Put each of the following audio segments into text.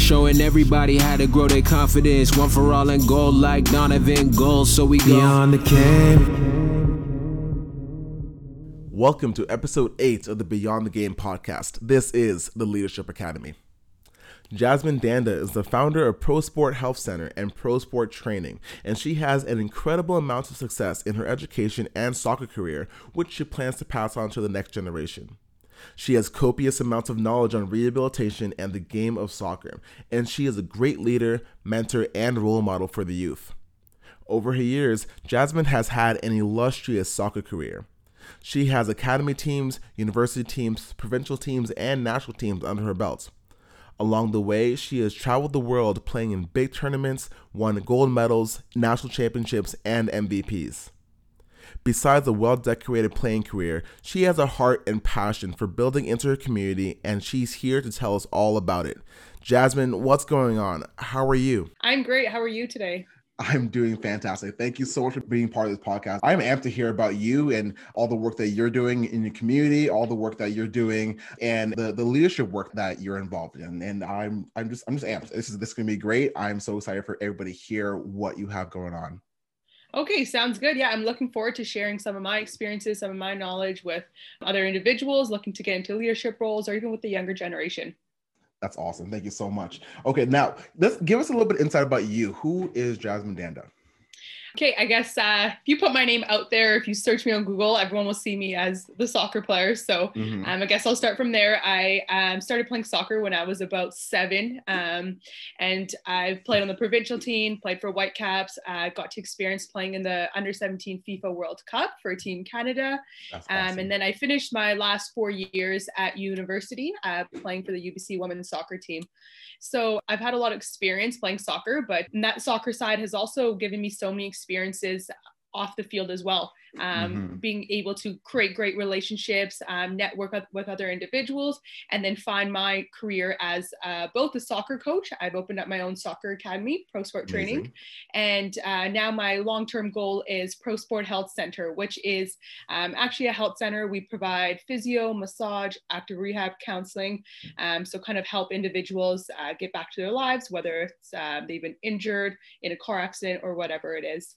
showing everybody how to grow their confidence. One for all and gold like Donovan Gold. So we go Beyond the game. Welcome to episode 8 of the Beyond the Game podcast. This is the Leadership Academy. Jasmine Dhanda is the founder of Pro Sport Health Center and Pro Sport Training, and she has an incredible amount of success in her education and soccer career, which she plans to pass on to the next generation. She has copious amounts of knowledge on rehabilitation and the game of soccer, and she is a great leader, mentor, and role model for the youth. Over her years, Jasmine has had an illustrious soccer career. She has academy teams, university teams, provincial teams, and national teams under her belt. Along the way, she has traveled the world playing in big tournaments, won gold medals, national championships, and MVPs. Besides a well decorated playing career, she has a heart and passion for building into her community, and she's here to tell us all about it. Jasmine, what's going on? How are you? I'm great. How are you today? I'm doing fantastic. Thank you so much for being part of this podcast. I'm amped to hear about you and all the work that you're doing in your community, all the work that you're doing, and the, the leadership work that you're involved in. And I'm I'm just I'm just amped. This is this is gonna be great. I'm so excited for everybody to hear what you have going on. Okay, sounds good. Yeah, I'm looking forward to sharing some of my experiences, some of my knowledge with other individuals looking to get into leadership roles or even with the younger generation. That's awesome. Thank you so much. Okay, now let's give us a little bit insight about you. Who is Jasmine Dhanda? Okay, I guess uh, if you put my name out there, if you search me on Google, everyone will see me as the soccer player. So mm-hmm. um, I guess I'll start from there. I um, started playing soccer when I was about seven, um, and I've played on the provincial team, played for Whitecaps, uh, got to experience playing in the under 17 FIFA World Cup for Team Canada. Um, awesome. and then I finished my last four years at university uh, playing for the UBC women's soccer team. So I've had a lot of experience playing soccer, but that soccer side has also given me so many experiences off the field as well um, mm-hmm. being able to create great relationships, um, network with, other individuals, and then find my career as uh, both a soccer coach. I've opened up my own soccer academy, Pro Sport Training, and uh, now my long term goal is Pro Sport Health Center, which is um, actually a health center. We provide physio, massage, active rehab, counseling, um, so kind of help individuals uh, get back to their lives, whether it's uh, they've been injured in a car accident or whatever it is.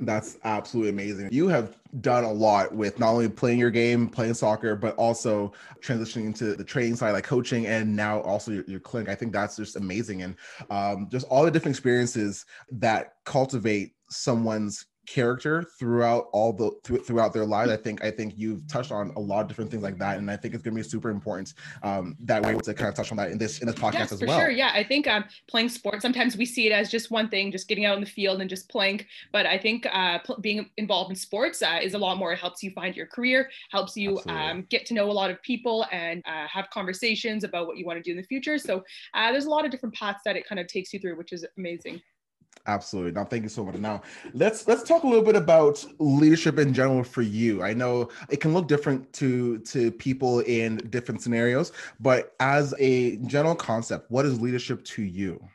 That's absolutely amazing. You have done a lot with not only playing your game, playing soccer, but also transitioning into the training side, like coaching, and now also your, your clinic. I think that's just amazing. And um, just all the different experiences that cultivate someone's character throughout all the th- throughout their lives. I think I think you've touched on a lot of different things like that, and I think it's going to be super important um, that we're to kind of touch on that in this in this podcast yes, as for well. Sure, yeah. I think um, playing sports sometimes we see it as just one thing, just getting out in the field and just playing. But I think uh, pl- being involved in sports uh, is a lot more. It helps you find your career, helps you um, get to know a lot of people, and uh, have conversations about what you want to do in the future. So uh, there's a lot of different paths that it kind of takes you through, which is amazing. Absolutely. Now, thank you so much. Now, let's let's talk a little bit about leadership in general for you. I know it can look different to to people in different scenarios, but as a general concept, what is leadership to you?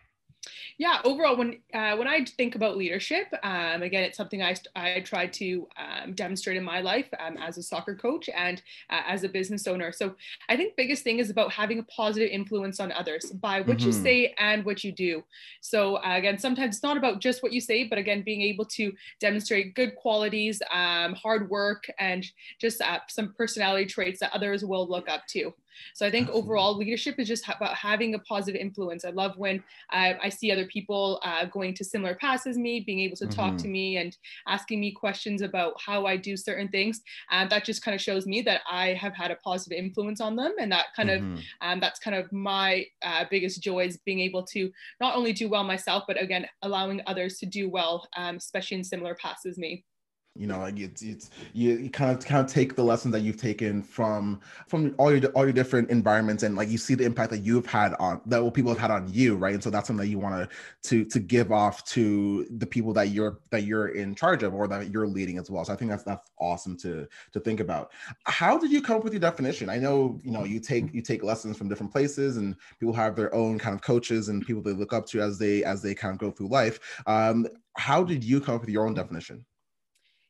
Yeah overall when uh, when i think about leadership um, again it's something i, I try to um, demonstrate in my life um, as a soccer coach and uh, as a business owner. So i think biggest thing is about having a positive influence on others by what mm-hmm. you say and what you do. So uh, again sometimes it's not about just what you say but again being able to demonstrate good qualities um, hard work and just uh, some personality traits that others will look up to so I think Absolutely. overall leadership is just about having a positive influence. I love when uh, I see other people uh, going to similar paths as me, being able to mm-hmm. talk to mm-hmm. me and asking me questions about how I do certain things. And that just kind of shows me that I have had a positive influence on them. And that kind mm-hmm. of, um, that's kind of my uh, biggest joy is being able to not only do well myself, but again, allowing others to do well, um, especially in similar paths as me you know like it's it's you, you, kind of kind of take the lessons that you've taken from from all your all your different environments and like you see the impact that you've had on that what people have had on you right? And so that's something that you want to to to give off to the people that you're that you're in charge of or that you're leading as well. So i think that's that's awesome to to think about. How did you come up with your definition? I know you know you take you take lessons from different places and people have their own kind of coaches and people they look up to as they as they kind of go through life. Um how did you come up with your own definition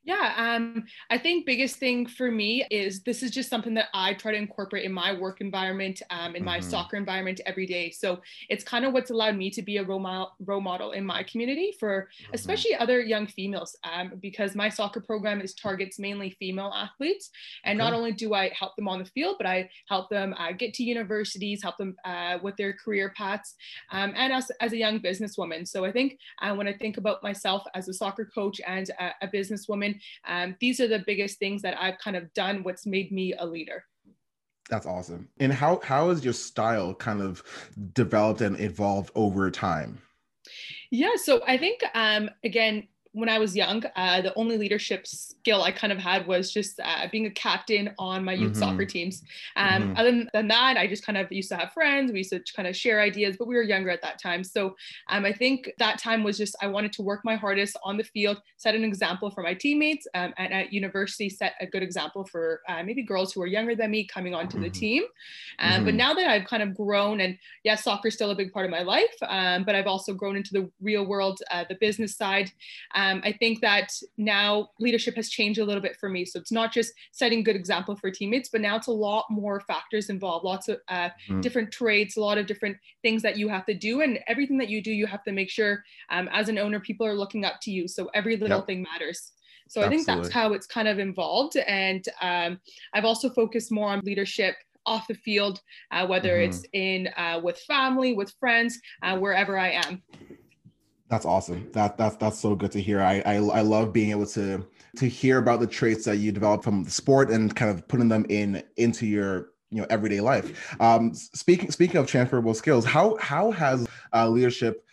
Yeah, um, I think biggest thing for me is this is just something that I try to incorporate in my work environment, um, in my mm-hmm. soccer environment every day. So it's kind of what's allowed me to be a role model, role model in my community for mm-hmm. especially other young females, um, because my soccer program is targets mainly female athletes, and okay. not only do I help them on the field, but I help them uh, get to universities, help them uh, with their career paths, um, and as as a young businesswoman. So I think uh, when I think about myself as a soccer coach and a, a um, these are the biggest things that I've kind of done what's made me a leader. That's awesome. And how how has your style kind of developed and evolved over time? Yeah, so I think um, again when I was young, uh, the only leadership skill I kind of had was just uh, being a captain on my youth mm-hmm. soccer teams. Um, mm-hmm. Other than that, I just kind of used to have friends. We used to kind of share ideas, but we were younger at that time. So um, I think that time was just I wanted to work my hardest on the field, set an example for my teammates, um, and at university set a good example for uh, maybe girls who are younger than me coming onto mm-hmm. the team. Um, but mm-hmm. now that I've kind of grown, and yes, soccer is still a big part of my life, um, but I've also grown into the real world, uh, the business side um, I think that now leadership has changed a little bit for me. So it's not just setting good example for teammates, but now it's a lot more factors involved, lots of uh, mm. different traits, a lot of different things that you have to do. And everything that you do, you have to make sure um, as an owner, people are looking up to you. So every little yep. thing matters. So Absolutely. I think that's how it's kind of involved. And um, I've also focused more on leadership off the field, uh, whether mm-hmm. it's in uh, with family, with friends, uh, wherever I am. That's awesome. That that's that's so good to hear. I, I I love being able to to hear about the traits that you develop from the sport and kind of putting them in into your you know everyday life. Um, speaking speaking of transferable skills, how how has uh, leadership?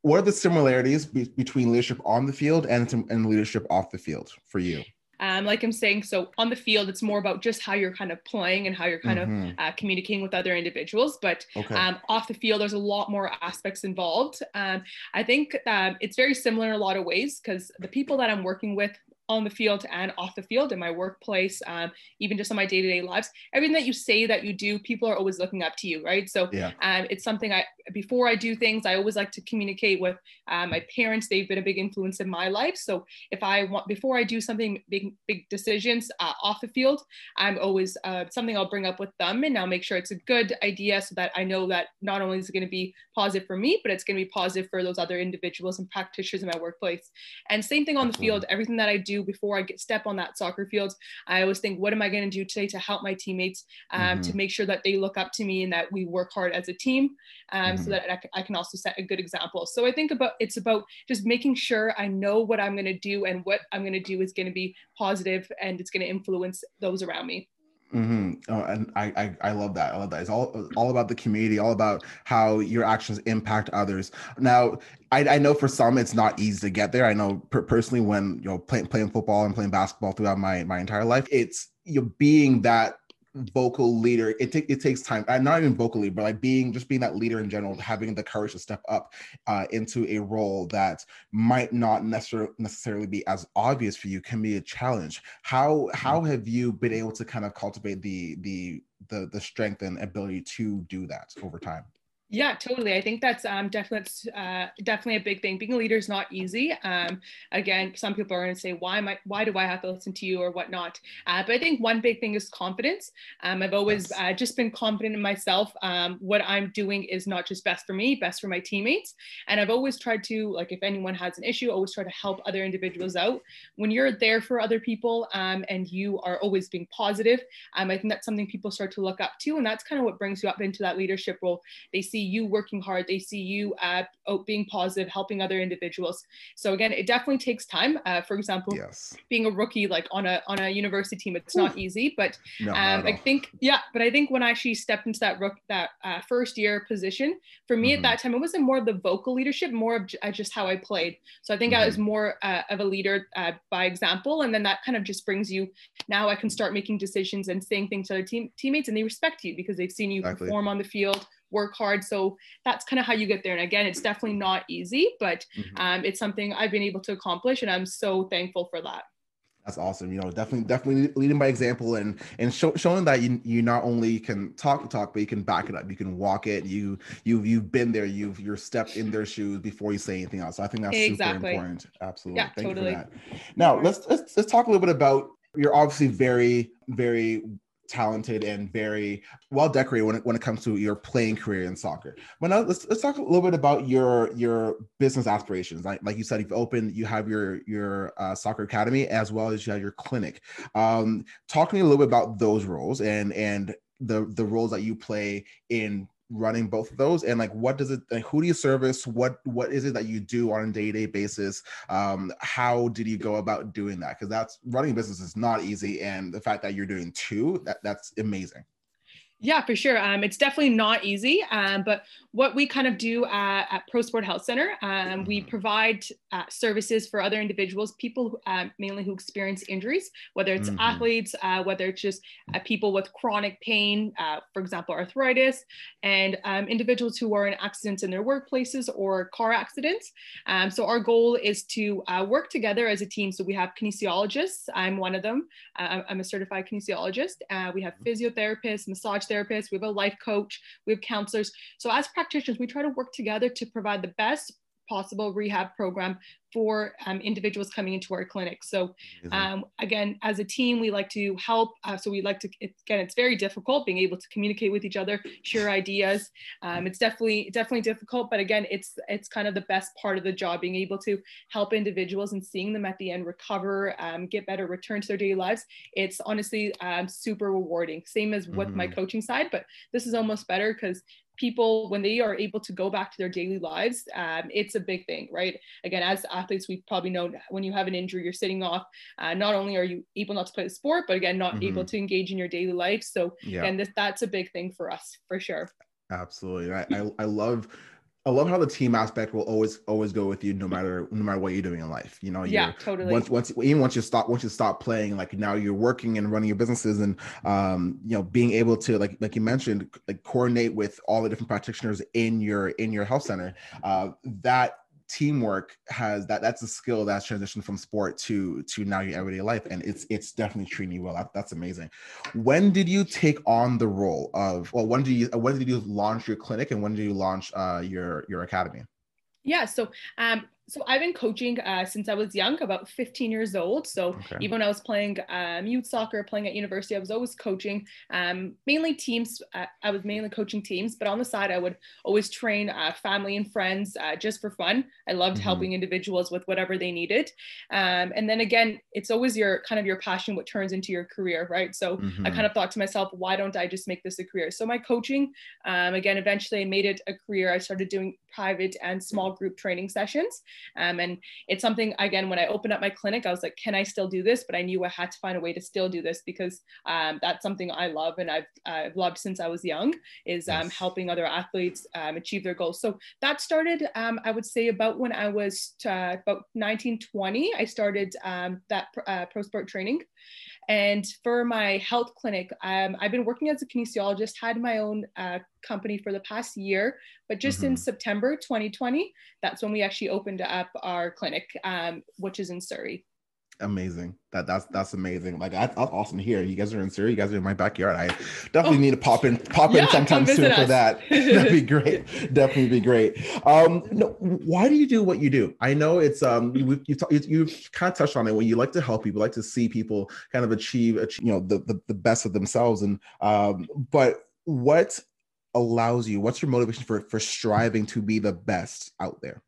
What are the similarities be- between leadership on the field and and leadership off the field for you? Um, like I'm saying, so on the field, it's more about just how you're kind of playing and how you're kind mm-hmm. of uh, communicating with other individuals. But okay. um, off the field, there's a lot more aspects involved. Um, I think um, it's very similar in a lot of ways because the people that I'm working with on the field and off the field in my workplace, um, even just on my day-to-day lives. Everything that you say that you do, people are always looking up to you, right? So yeah. um, it's something I before I do things, I always like to communicate with uh, my parents. They've been a big influence in my life. So if I want before I do something big big decisions uh, off the field, I'm always uh, something I'll bring up with them, and I'll make sure it's a good idea so that I know that not only is it going to be positive for me, but it's going to be positive for those other individuals and practitioners in my workplace. And same thing on the field. Everything that I do before I get step on that soccer field, I always think, what am I going to do today to help my teammates, um, mm-hmm. to make sure that they look up to me and that we work hard as a team, um, mm-hmm. so that I, I can also set a good example. So I think about it's about just making sure I know what I'm going to do and what I'm going to do is going to be positive and it's going to influence those around me. Mm-hmm. Oh, and I, I I love that. I love that. It's all all about the community, all about how your actions impact others. Now, I, I know for some it's not easy to get there. I know per- personally when you know playing playing football and playing basketball throughout my my entire life, it's you know, being that vocal leader it, t- it takes time uh, not even vocally but like being just being that leader in general having the courage to step up uh, into a role that might not necessarily necessarily be as obvious for you can be a challenge how how mm-hmm. have you been able to kind of cultivate the the the, the strength and ability to do that over time yeah, totally. I think that's um, definitely uh, definitely a big thing. Being a leader is not easy. Um, again, some people are going to say, "Why am I? Why do I have to listen to you or whatnot?" Uh, but I think one big thing is confidence. Um, I've always uh, just been confident in myself. Um, what I'm doing is not just best for me, best for my teammates. And I've always tried to, like, if anyone has an issue, always try to help other individuals out. When you're there for other people um, and you are always being positive, um, I think that's something people start to look up to, and that's kind of what brings you up into that leadership role. They see see you working hard they see you uh, being positive helping other individuals so again it definitely takes time uh, for example yes. being a rookie like on a on a university team it's Ooh. not easy but no, um, i think yeah but i think when i actually stepped into that rook that uh, first year position for me mm-hmm. at that time it wasn't more of the vocal leadership more of j- uh, just how i played so i think mm-hmm. i was mm-hmm. more uh, of a leader uh, by example and then that kind of just brings you now i can start making decisions and saying things to other team- teammates and they respect you because they've seen you exactly. perform on the field work hard. So that's kind of how you get there. And again, it's definitely not easy, but mm-hmm. um, it's something I've been able to accomplish, and I'm so thankful for that. That's awesome. You know, definitely, definitely leading by example and and show, showing that you you not only can talk the talk, but you can back it up. You can walk it. You you you've been there. You've you're stepped in their shoes before you say anything else. So I think that's exactly. super important. Absolutely. Yeah, Thank totally. you for that. Now let's let's let's talk a little bit about. You're obviously very very talented and very well decorated when it, when it comes to your playing career in soccer. But now let's let's talk a little bit about your your business aspirations. Like like you said, you've opened, you have your your uh, soccer academy as well as you have your clinic. Um, talk to me a little bit about those roles and and the the roles that you play in running both of those? And like what does it like who do you service? What what is it that you do on a day-to-day basis? Um how did you go about doing that? Because that's running a business is not easy and the fact that you're doing two that that's amazing yeah, for sure. Um, it's definitely not easy, um, but what we kind of do at, at Pro Sport Health Center, um, we provide uh, services for other individuals, people who, uh, mainly who experience injuries, whether it's mm-hmm. athletes, uh, whether it's just uh, people with chronic pain, uh, for example, arthritis, and um, individuals who are in accidents in their workplaces or car accidents. Um, so our goal is to uh, work together as a team. So we have kinesiologists. I'm one of them. I'm a certified kinesiologist. we have mm-hmm. physiotherapists, massage therapists. We have a life coach. We have counselors. So as practitioners, we try to work together to provide the best possible rehab program for um, individuals coming into our clinic. So um, again, as a team, we like to help. Uh, so we like to, again, it's very difficult being able to communicate with each other, share ideas. Um, it's definitely, definitely difficult, but again, it's, it's kind of the best part of the job, being able to help individuals and seeing them at the end recover, um, get better, return to their daily lives. It's honestly um, super rewarding. Same as with mm-hmm. my coaching side, but this is almost better because people when they are able to go back to their daily lives um, it's a big thing right again as athletes we probably know when you have an injury you're sitting off uh, not only are you able not to play the sport but again not mm-hmm. able to engage in your daily life so yeah. and this, that's a big thing for us for sure absolutely I, I, I love I love how the team aspect will always always go with you no matter no matter what you're doing in life. You know, yeah, totally. Once once even once you stop once you stop playing, like now you're working and running your businesses and um you know being able to like like you mentioned like coordinate with all the different practitioners in your in your health center. Uh, that teamwork has that that's a skill that's transitioned from sport to to now your everyday life and it's it's definitely treating you well. That, that's amazing. When did you take on the role of well when did you when did you launch your clinic and when did you launch uh, your your academy? Yeah so um so I've been coaching uh, since I was young, about 15 years old. So okay. even when I was playing um, youth soccer, playing at university, I was always coaching, um, mainly teams. Uh, I was mainly coaching teams, but on the side, I would always train uh, family and friends uh, just for fun. I loved mm-hmm. helping individuals with whatever they needed. Um, and then again, it's always your kind of your passion, what turns into your career, right? So mm-hmm. I kind of thought to myself, why don't I just make this a career? So my coaching, um, again, eventually I made it a career. I started doing private and small group training sessions. Um, and it's something, again, when I opened up my clinic, I was like, can I still do this? But I knew I had to find a way to still do this because um, that's something I love and I've, I've loved since I was young is um, yes. helping other athletes um, achieve their goals. So that started, um, I would say, about when I was uh, about 19, 20, I started um, that uh, pro sport training. And for my health clinic, um, I've been working as a kinesiologist, had my own uh, company for the past year, but just mm-hmm. in September 2020, that's when we actually opened up our clinic, um, which is in Surrey amazing. That that's that's amazing. Like that's, that's awesome to hear. You guys are in Surrey you guys are in my backyard. I definitely oh. need to pop in pop yeah, in sometime soon us. for that. That'd be great. Definitely be great. Um no why do you do what you do? I know it's um you you, you, you kind of touched on it when you like to help people like to see people kind of achieve, achieve you know the, the the best of themselves. And um but what allows you what's your motivation for for striving to be the best out there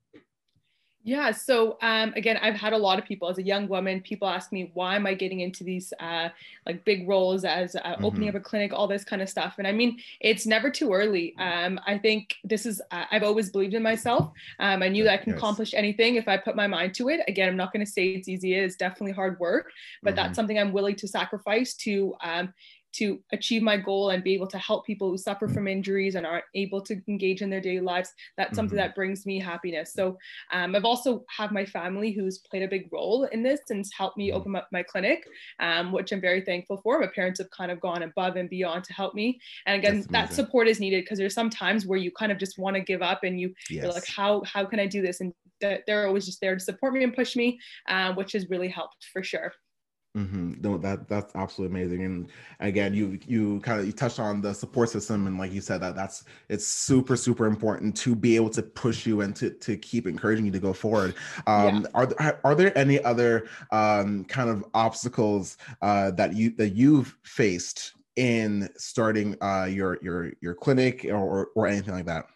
yeah. So um, again, I've had a lot of people as a young woman. People ask me why am I getting into these uh, like big roles as uh, mm-hmm. opening up a clinic, all this kind of stuff. And I mean, it's never too early. Um, I think this is. Uh, I've always believed in myself. Um, I knew that I can yes. accomplish anything if I put my mind to it. Again, I'm not going to say it's easy. It's definitely hard work, but mm-hmm. that's something I'm willing to sacrifice to um, to achieve my goal and be able to help people who suffer from injuries and aren't able to engage in their daily lives that's something mm-hmm. that brings me happiness so um, i've also have my family who's played a big role in this and helped me mm-hmm. open up my clinic um, which i'm very thankful for my parents have kind of gone above and beyond to help me and again that support is needed because there's some times where you kind of just want to give up and you, yes. you're like how how can i do this and they're always just there to support me and push me uh, which has really helped for sure Mm-hmm. No, that that's absolutely amazing. And again, you you kind of you touched on the support system, and like you said, that that's it's super super important to be able to push you and to to keep encouraging you to go forward. Um, yeah. Are there, are there any other um, kind of obstacles uh, that you that you've faced in starting uh, your your your clinic or or anything like that?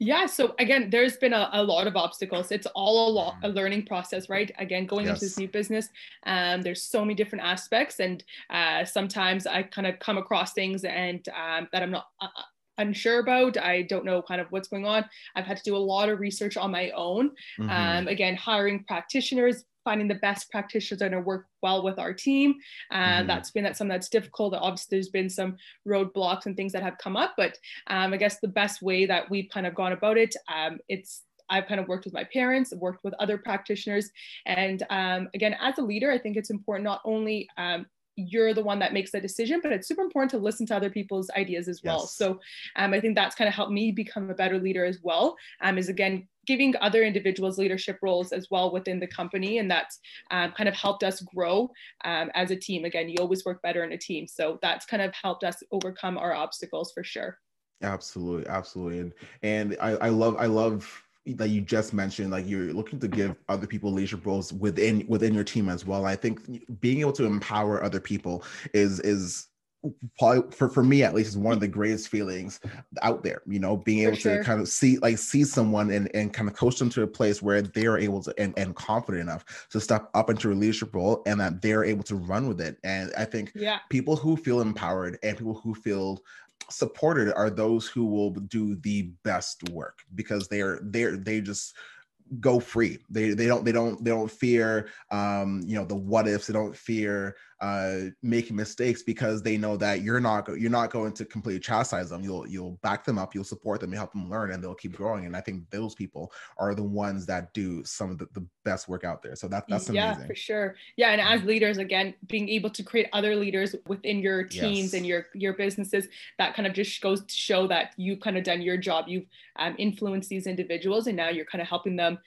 Yeah. So again, there's been a, a lot of obstacles. It's all a lot a mm. learning process, right? Again, going yes. into this new business, um, there's so many different aspects, and uh, sometimes I kind of come across things and um, that I'm not. Uh, uh, unsure about i don't know kind of what's going on i've had to do a lot of research on my own mm-hmm. um, again hiring practitioners finding the best practitioners that are going to work well with our team. And mm-hmm. that's been that something that's difficult. Obviously, there's been some roadblocks and things that have come up, but um, I guess the best way that we've kind of gone about it, um, it's I've kind of worked with my parents, worked with other practitioners, and um, again, as a leader, I think it's important not only um, you're the one that makes the decision, but it's super important to listen to other people's ideas as well. So um, I think that's kind of helped me become a better leader as well. Um, is again giving other individuals leadership roles as well within the company, and that's um, kind of helped us grow um, as a team. Again, you always work better in a team, so that's kind of helped us overcome our obstacles for sure. Absolutely, absolutely, and and I, I love I love that you just mentioned like you're looking to give other people leadership roles within within your team as well i think being able to empower other people is is probably for, for me at least is one of the greatest feelings out there you know being able sure. to kind of see like see someone and, and kind of coach them to a place where they're able to and, and confident enough to step up into a leadership role and that they're able to run with it and i think yeah. people who feel empowered and people who feel supported are those who will do the best work because they're they're they just go free. They they don't they don't they don't fear um you know the what ifs. They don't fear uh, making mistakes because they know that you're not you're not going to completely chastise them. You'll you'll back them up, you'll support them, you help them learn, and they'll keep growing. And I think those people are the ones that do some of the, the best work out there. So that that's amazing. Yeah, for sure. Yeah, and as leaders, again, being able to create other leaders within your teams yes. and your your businesses, that kind of just goes to show that you've kind of done your job. You've um, influenced these individuals, and now you're kind of helping them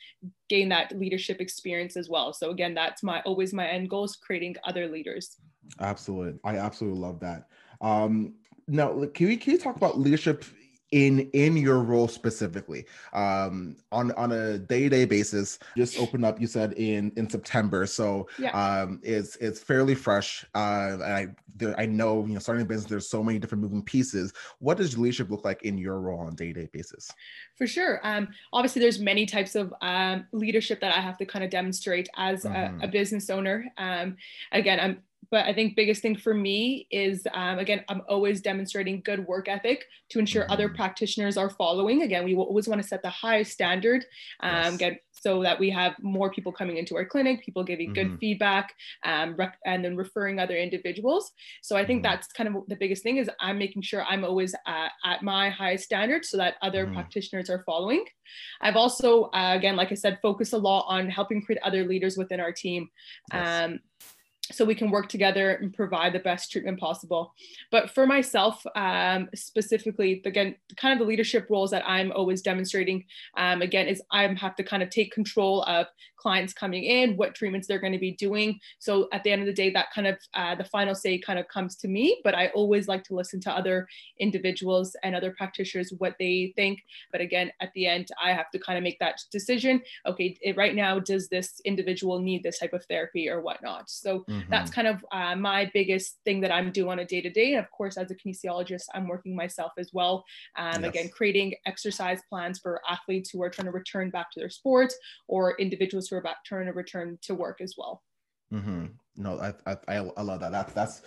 gain that leadership experience as well. So again, that's my always my end goal is creating other leaders. Absolutely. I absolutely love that. Um, now, can we, can you talk about leadership in in your role specifically? Um on on a day-to-day basis just open up you said in in september. So yeah. um it's it's fairly fresh. Uh i there, i know you know starting a business there's so many different moving pieces. What does leadership look like in your role on a day-to-day basis? For sure. Um obviously there's many types of um leadership that i have to kind of demonstrate as a, a, mm-hmm. business owner. Um again i'm but I think biggest thing for me is um, again I'm always demonstrating good work ethic to ensure mm-hmm. other practitioners are following. Again, we always want to set the highest standard. Um, yes. Get so that we have more people coming into our clinic, people giving mm-hmm. good feedback, um, rec- and then referring other individuals. So I think mm-hmm. that's kind of the biggest thing is I'm making sure I'm always at, at my highest standard so that other mm-hmm. practitioners are following. I've also, uh, again, like I said, focused a lot on helping create other leaders within our team. Yes. Um, so we can work together and provide the best treatment possible. But for myself, um, specifically, again, kind of the leadership roles that I'm always demonstrating, um, again, is I have to kind of take control of clients coming in, what treatments they're going to be doing. So at the end of the day, that kind of uh, the final say kind of comes to me. But I always like to listen to other individuals and other practitioners what they think. But again, at the end, I have to kind of make that decision. Okay, it, right now, does this individual need this type of therapy or whatnot? So mm-hmm. that's kind of uh, my biggest thing that I'm doing on a day to day. And of course, as a kinesiologist, I'm working myself as well. Um, yes. Again, creating exercise plans for athletes who are trying to return back to their sports or individuals who trying to return to work as well. Mm-hmm. No, I, I I love that. That's that's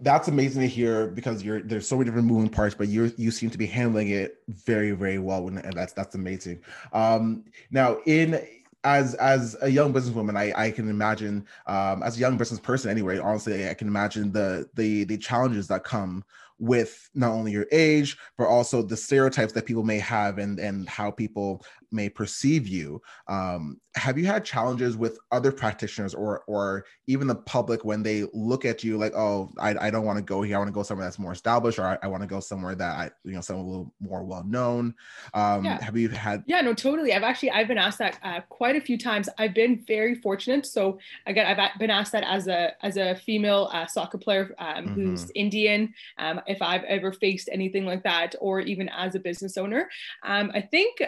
that's amazing to hear because you're there's so many different moving parts, but you you seem to be handling it very very well, and that's that's amazing. Um, now in as as a young businesswoman, I, I can imagine um, as a young business person anyway. Honestly, I can imagine the the the challenges that come with not only your age but also the stereotypes that people may have and and how people may perceive you um, have you had challenges with other practitioners or or even the public when they look at you like oh i, I don't want to go here. I want to go somewhere that's more established or i, I want to go somewhere that i you know somewhere a little more well known um, yeah. have you had yeah no totally. I've actually i've been asked that uh, quite a few times. I've been very fortunate. So again i've been asked that as a as a female uh, soccer player um, mm-hmm. who's indian um, if i've ever faced anything like that or even as a business owner. Um, i think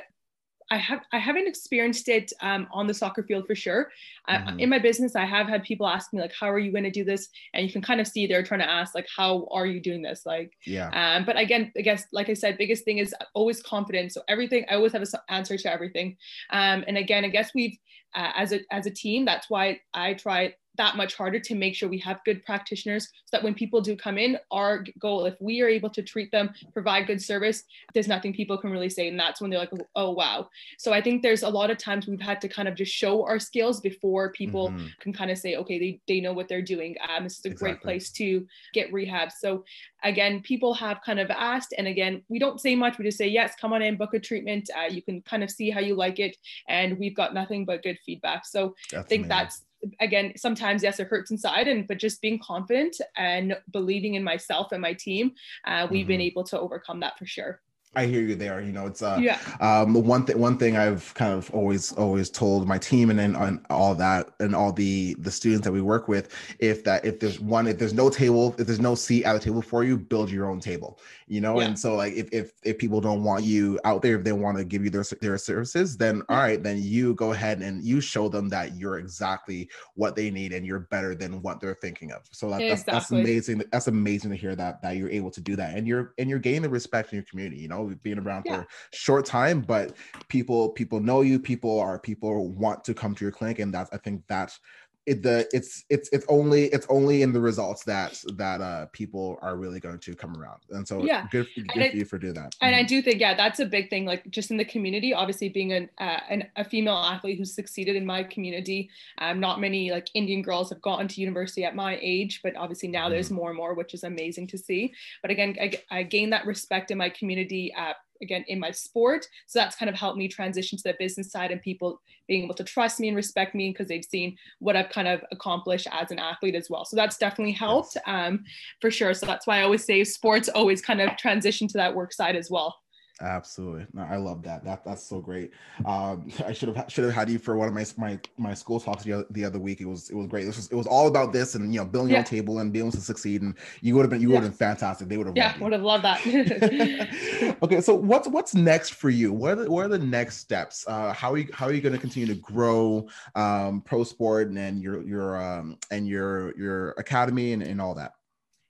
I have I haven't experienced it um, on the soccer field for sure. Mm-hmm. in my business, I have had people ask me like, "How are you going to do this?" And you can kind of see they're trying to ask like, "How are you doing this?" Like, yeah. Um, but again, I guess like I said, biggest thing is always confidence. So everything, I always have an answer to everything. Um, and again, I guess we've uh, as a as a team, that's why I try that much harder to make sure we have good practitioners so that when people do come in, our goal, if we are able to treat them, provide good service, there's nothing people can really say. And that's when they're like, oh, wow. So I think there's a lot of times we've had to kind of just show our skills before people mm-hmm. can kind of say, okay, they, they know what they're doing. Um, this is a exactly. great place to get rehab. So again, people have kind of asked, and again, we don't say much. We just say, yes, come on in, book a treatment. Uh, you can kind of see how you like it. And we've got nothing but good feedback. So that's I think amazing. that's again sometimes yes it hurts inside and but just being confident and believing in myself and my team uh, we've mm-hmm. been able to overcome that for sure I hear you there. You know, it's uh, yeah. Um, one thing, one thing I've kind of always, always told my team and then on all that and all the the students that we work with, if that if there's one, if there's no table, if there's no seat at the table for you, build your own table. You know, yeah. and so like if if if people don't want you out there, if they want to give you their their services, then all right, then you go ahead and you show them that you're exactly what they need and you're better than what they're thinking of. So that, exactly. that's that's amazing. That's amazing to hear that that you're able to do that and you're and you're gaining the respect in your community. You know know being around yeah. for short time but people people know you people are people want to come to your clinic and that's i think that's it the it's it's it's only it's only in the results that that uh people are really going to come around and so yeah good, good for you for doing that and mm-hmm. i do think yeah that's a big thing like just in the community obviously being an, uh, an a female athlete who's succeeded in my community um not many like indian girls have gotten to university at my age but obviously now mm-hmm. there's more and more which is amazing to see but again i, I gained that respect in my community uh, again in my sport. So that's kind of helped me transition to the business side and people being able to trust me and respect me because they've seen what I've kind of accomplished as an athlete as well. So that's definitely helped um, for sure. So that's why I always say sports always kind of transition to that work side as well. Absolutely, no, I love that. That that's so great. Um, I should have should have had you for one of my my my school talks the other, the other week. It was it was great. This was it was all about this and you know building yeah. your table and being able to succeed. And you would have been you yeah. would have been fantastic. They would have yeah would have loved that. okay, so what's what's next for you? What are the, what are the next steps? Uh, how are you how are you going to continue to grow um, pro sport and your your um, and your your academy and, and all that?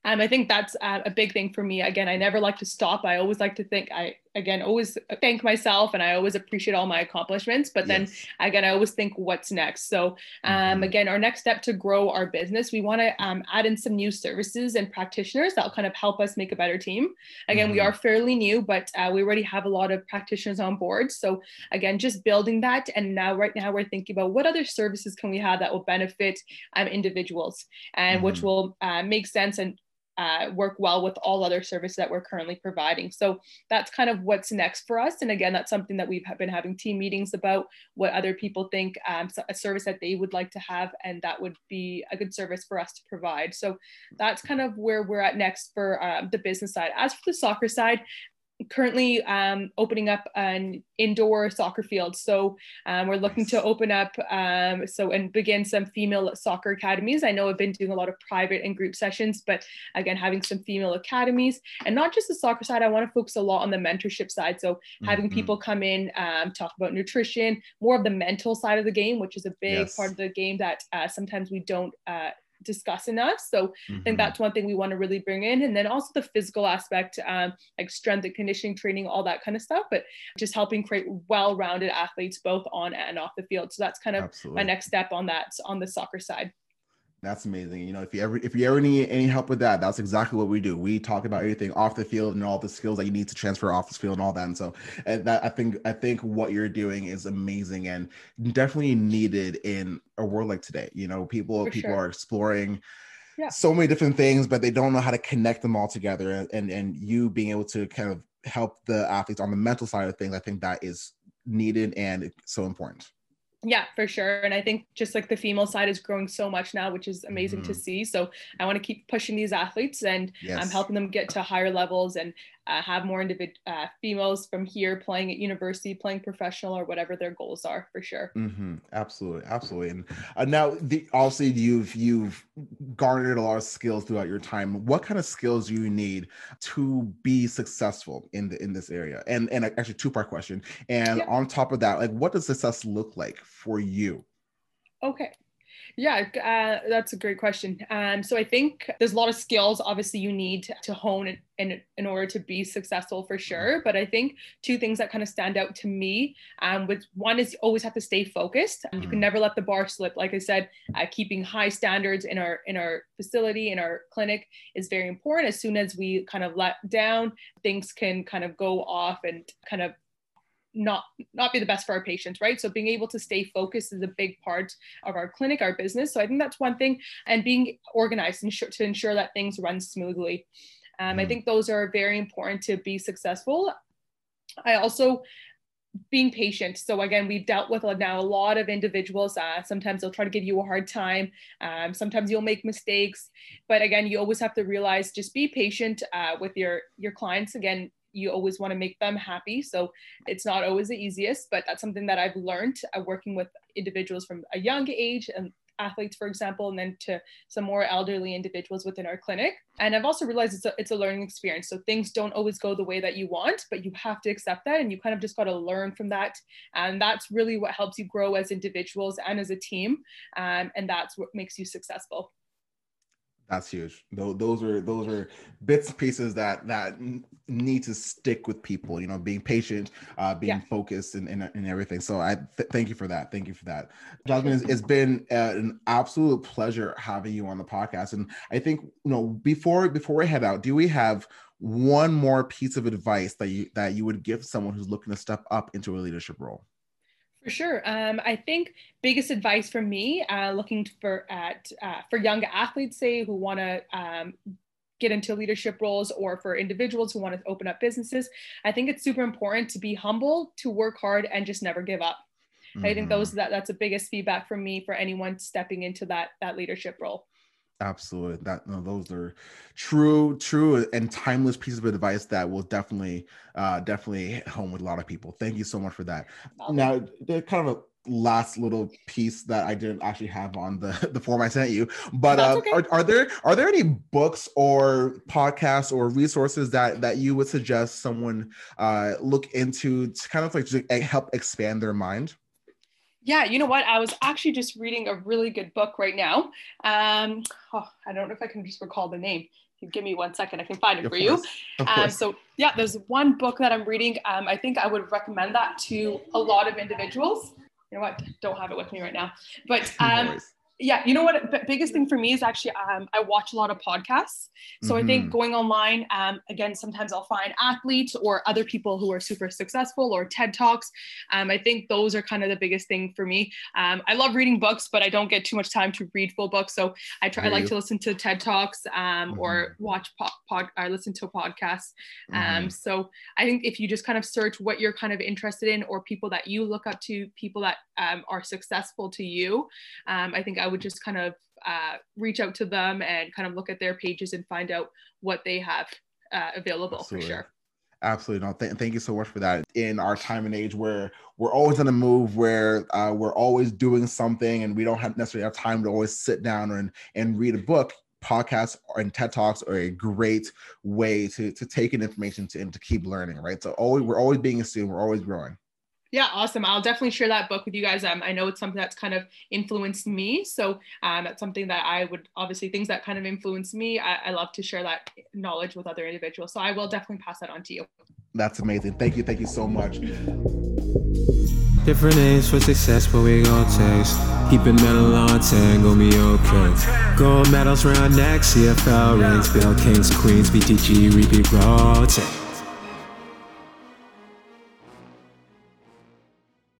Um, I think that's uh, a big thing for me. Again, I never like to stop. I always like to think I again always thank myself and i always appreciate all my accomplishments but then yes. again i always think what's next so um, mm-hmm. again our next step to grow our business we want to um, add in some new services and practitioners that'll kind of help us make a better team again mm-hmm. we are fairly new but uh, we already have a lot of practitioners on board so again just building that and now right now we're thinking about what other services can we have that will benefit um, individuals and mm-hmm. which will uh, make sense and uh, work well with all other services that we're currently providing. So that's kind of what's next for us. And again, that's something that we've been having team meetings about what other people think um, a service that they would like to have, and that would be a good service for us to provide. So that's kind of where we're at next for uh, the business side. As for the soccer side, currently um, opening up an indoor soccer field. So um, we're looking to open up um, so and begin some female soccer academies. I know I've been doing a lot of private and group sessions, but again, having some female academies and not just the soccer side. I want to focus a lot on the mentorship side. So having mm-hmm. people come in, um, talk about nutrition, more of the mental side of the game, which is a big yes. part of the game that uh, sometimes we don't uh, discuss enough. So mm-hmm. I think that's one thing we want to really bring in. And then also the physical aspect, um, like strength and conditioning training, all that kind of stuff, but just helping create well rounded athletes both on and off the field. So that's kind of Absolutely. my next step on that on the soccer side. That's amazing. You know, if you ever if you ever need any help with that, that's exactly what we do. We talk about everything off the field and all the skills that you need to transfer off the field and all that. And so, and that I think I think what you're doing is amazing and definitely needed in a world like today. You know, people For people sure. are exploring yeah. so many different things, but they don't know how to connect them all together. And, and and you being able to kind of help the athletes on the mental side of things, I think that is needed and so important. Yeah, for sure. And I think just like the female side is growing so much now, which is amazing mm-hmm. to see. So I want to keep pushing these athletes and. I'm helping them get to higher levels and uh, have more individ- uh, females from here playing at university, playing professional, or whatever their goals are for sure. Mm-hmm. Absolutely, absolutely. And uh, now, the, obviously, you've you've garnered a lot of skills throughout your time. What kind of skills do you need to be successful in the in this area? And and actually, two part question. And yeah. on top of that, like, what does success look like for you? Okay. Yeah, uh, that's a great question. Um, so I think there's a lot of skills obviously you need to hone in, in, in order to be successful for sure. But I think two things that kind of stand out to me, um, with one is you always have to stay focused. You can mm-hmm. never let the bar slip. Like I said, uh, keeping high standards in our in our facility in our clinic is very important. As soon as we kind of let down, things can kind of go off and kind of not not be the best for our patients right so being able to stay focused is a big part of our clinic our business so i think that's one thing and being organized and to ensure that things run smoothly um, i think those are very important to be successful i also being patient. So again, we've dealt with now a lot of individuals. Uh, sometimes they'll try to give you a hard time. Um, sometimes you'll make mistakes, but again, you always have to realize just be patient uh, with your your clients. Again, you always want to make them happy. So it's not always the easiest, but that's something that I've learned uh, working with individuals from a young age and athletes, for example, and then to some more elderly individuals within our clinic. And I've also realized it's a, it's a learning experience. So things don't always go the way that you want, but you have to accept that and you kind of just got to learn from that. And that's really what helps you grow as individuals and as a team. Um, and that's what makes you successful. That's huge. Those are those are bits and pieces that that need to stick with people. You know, being patient, uh, being yeah. focused, and, and, and everything. So I th- thank you for that. Thank you for that, Jasmine. It's, it's been uh, an absolute pleasure having you on the podcast. And I think you know before before we head out, do we have one more piece of advice that you that you would give someone who's looking to step up into a leadership role? For sure. Um, I think biggest advice from me, uh, looking for at uh, for young athletes, say who want to um, get into leadership roles, or for individuals who want to open up businesses, I think it's super important to be humble, to work hard, and just never give up. Mm-hmm. I think those mm-hmm. that that's the biggest feedback from me for anyone stepping into that that leadership role. Absolutely. That no, those are true, true and timeless pieces of advice that will definitely, uh, definitely hit home with a lot of people. Thank you so much for that. Now, the kind of a last little piece that I didn't actually have on the the form I sent you, but uh, okay. are, are there are there any books or podcasts or resources that that you would suggest someone uh, look into to kind of like to help expand their mind? Yeah, you know what? I was actually just reading a really good book right now. Um, oh, I don't know if I can just recall the name. Give me one second, I can find it of for course. you. Um, so, yeah, there's one book that I'm reading. Um, I think I would recommend that to a lot of individuals. You know what? Don't have it with me right now. But um, yeah, you know what? The biggest thing for me is actually um, I watch a lot of podcasts. So mm-hmm. I think mm-hmm. going online, um, again, sometimes I'll find athletes or other people who are super successful or TED Talks. Um, I think those are kind of the biggest thing for me. Um, I love reading books, but I don't get too much time to read full books. So I try. I like to listen to TED Talks um, mm-hmm. or watch pod, pod or listen to podcasts. Um, mm-hmm. So I think if you just kind of search what you're kind of interested in or people that you look up to, people that are successful to you, I think I would just kind of uh, reach out to them and kind of look at their pages and find out what they have uh, available Absolutely. for sure. Absolutely. No, th- thank you so much for that. In our time and age where we're always on the move, where uh, we're always doing something and we don't have necessarily have time to always sit down and, and read a book, podcasts and TED Talks are a great way to, to take in information to, and to keep learning, right? So always, we're always being a student, we're always growing. Yeah, awesome. I'll definitely share that book with you guys. Um, I know it's something that's kind of influenced me. So um, that's something that I would obviously things that kind of influence me. I, I love to share that knowledge with other individuals. So I will definitely pass that on to you. That's amazing. Thank you. Thank you so much. Different names for success, but we gon' taste. Keeping metal on 10, gon' be okay. Gold medals round neck, CFL rings, Bill Kings, Queens, BTG, repeat rotate.